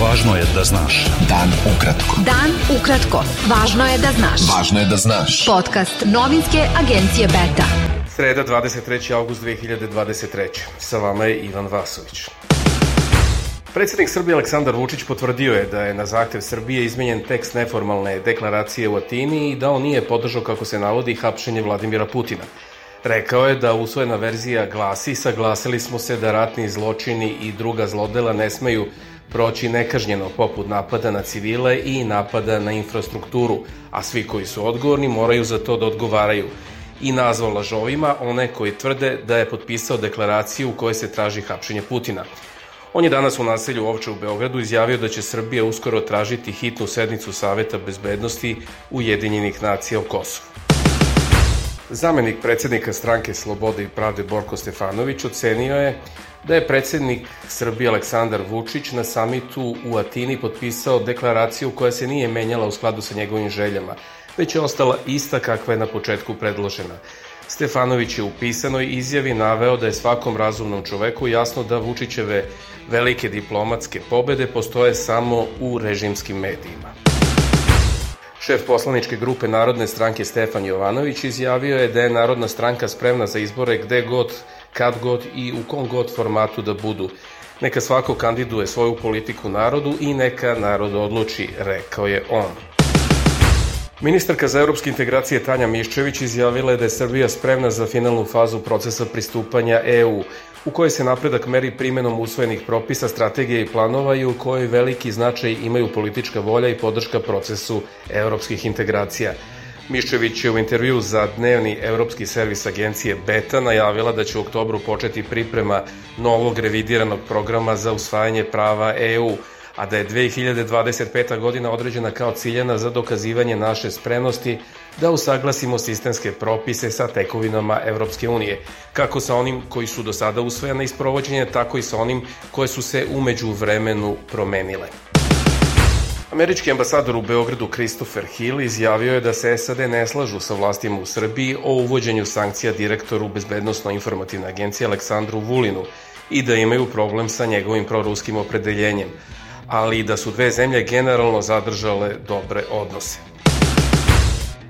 Važno je da znaš. Dan ukratko. Dan ukratko. Važno je da znaš. Važno je da znaš. Podcast novinske agencije Beta. Sreda 23. august 2023. Sa vama je Ivan Vasović. Predsednik Srbije Aleksandar Vučić potvrdio je da je na zahtev Srbije izmenjen tekst neformalne deklaracije u Atini i da on nije podržao, kako se navodi, hapšenje Vladimira Putina. Rekao je da usvojena verzija glasi saglasili smo se da ratni zločini i druga zlodela ne smeju proći nekažnjeno poput napada na civile i napada na infrastrukturu, a svi koji su odgovorni moraju za to da odgovaraju i nazvao lažovima one koji tvrde da je potpisao deklaraciju u kojoj se traži hapšenje Putina. On je danas u naselju Ovče u Beogradu izjavio da će Srbija uskoro tražiti hitnu sednicu Saveta bezbednosti Ujedinjenih nacija o Kosovu. Zamenik predsednika stranke Slobode i pravde Borko Stefanović ocenio je da je predsednik Srbije Aleksandar Vučić na samitu u Atini potpisao deklaraciju koja se nije menjala u skladu sa njegovim željama, već je ostala ista kakva je na početku predložena. Stefanović je u pisanoj izjavi naveo da je svakom razumnom čoveku jasno da Vučićeve velike diplomatske pobede postoje samo u režimskim medijima. Šef poslaničke grupe Narodne stranke Stefan Jovanović izjavio je da je Narodna stranka spremna za izbore gde god, kad god i u kom god formatu da budu. Neka svako kandiduje svoju politiku narodu i neka narod odluči, rekao je on. Ministarka za evropske integracije Tanja Miščević izjavila je da je Srbija spremna za finalnu fazu procesa pristupanja EU, u kojoj se napredak meri primenom usvojenih propisa, strategije i planova i u kojoj veliki značaj imaju politička volja i podrška procesu evropskih integracija. Miščević je u intervju za dnevni evropski servis agencije Beta najavila da će u oktobru početi priprema novog revidiranog programa za usvajanje prava EU, a da je 2025. godina određena kao ciljena za dokazivanje naše spremnosti da usaglasimo sistemske propise sa tekovinama Evropske unije, kako sa onim koji su do sada usvojene iz provođenja, tako i sa onim koje su se umeđu vremenu promenile. Američki ambasador u Beogradu Christopher Hill izjavio je da se SAD ne slažu sa vlastima u Srbiji o uvođenju sankcija direktoru Bezbednostno-informativne agencije Aleksandru Vulinu i da imaju problem sa njegovim proruskim opredeljenjem, ali da su dve zemlje generalno zadržale dobre odnose.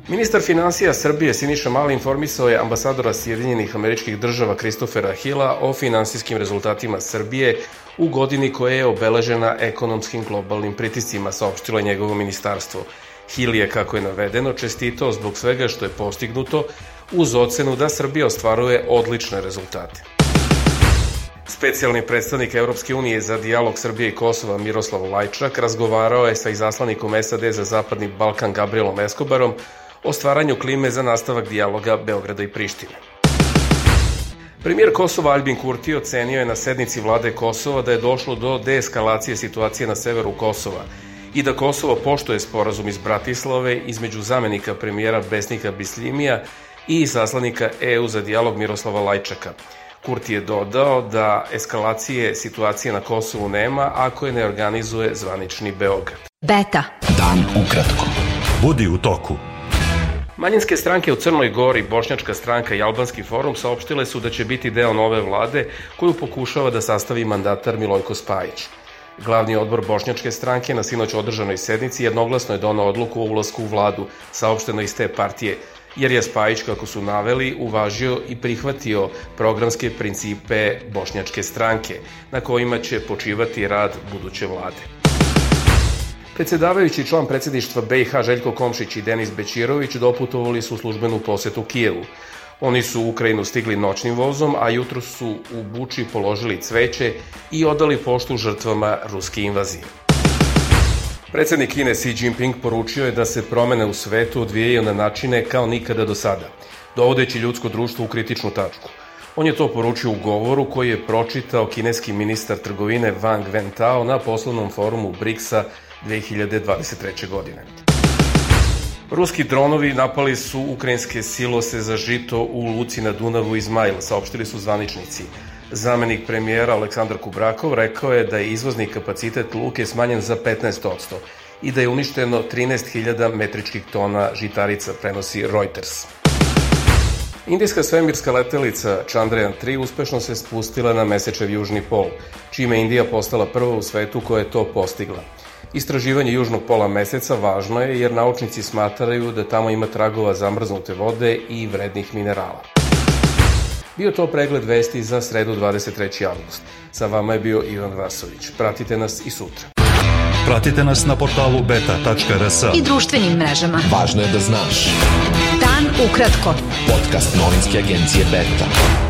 Ministar financija Srbije Siniša Mali informisao je ambasadora Sjedinjenih američkih država Kristofera Hila o finansijskim rezultatima Srbije u godini koja je obeležena ekonomskim globalnim pritiscima, saopštilo je njegovo ministarstvo. Hill je, kako je navedeno, čestitao zbog svega što je postignuto uz ocenu da Srbija ostvaruje odlične rezultate. Specijalni predstavnik Evropske unije za dijalog Srbije i Kosova Miroslav Lajčak razgovarao je sa izaslanikom SAD za Zapadni Balkan Gabrielom Eskobarom o stvaranju klime za nastavak dijaloga Beograda i Prištine. Premijer Kosova Albin Kurti ocenio je na sednici vlade Kosova da je došlo do deeskalacije situacije na severu Kosova i da Kosovo poštoje sporazum iz Bratislave između zamenika premijera Besnika Bislimija i zaslanika EU za dijalog Miroslava Lajčaka. Kurti je dodao da eskalacije situacije na Kosovu nema ako je ne organizuje zvanični Beograd. Beta. Dan ukratko. Budi u toku. Manjinske stranke u Crnoj Gori, Bošnjačka stranka i Albanski forum saopštile su da će biti deo nove vlade koju pokušava da sastavi mandatar Milojko Spajić. Glavni odbor Bošnjačke stranke na sinoć održanoj sednici jednoglasno je donao odluku o ulasku u vladu, saopšteno iz te partije, jer je Spajić, kako su naveli, uvažio i prihvatio programske principe Bošnjačke stranke, na kojima će počivati rad buduće vlade. Predsedavajući član predsedništva BiH Željko Komšić i Denis Bećirović doputovali su službenu posetu Kijevu. Oni su u Ukrajinu stigli noćnim vozom, a jutro su u Buči položili cveće i odali poštu žrtvama ruske invazije. Predsednik Kine Xi Jinping poručio je da se promene u svetu odvijaju na načine kao nikada do sada, dovodeći ljudsko društvo u kritičnu tačku. On je to poručio u govoru koji je pročitao kineski ministar trgovine Wang Wentao na poslovnom forumu BRICS-a 2023. godine. Ruski dronovi napali su ukrajinske silose za žito u Luci na Dunavu Izmail, saopštili su zvaničnici. Zamenik premijera Aleksandar Kubrakov rekao je da je izvozni kapacitet luke smanjen za 15% i da je uništeno 13.000 metričkih tona žitarica, prenosi Reuters. Indijska svemirska letelica Chandrayaan 3 uspešno se spustila na mesečev južni pol, čime Indija postala prva u svetu koja je to postigla. Istraživanje južnog pola meseca važno je jer naučnici smatraju da tamo ima tragova zamrznute vode i vrednih minerala. Bio to pregled vesti za sredu 23. avgust. Sa vama je bio Ivan Vasović. Pratite nas i sutra. Pratite nas na portalu beta.rs. I društvenim mrežama. Važno je da znaš. Dan ukratko. Podcast novinske agencije Beta.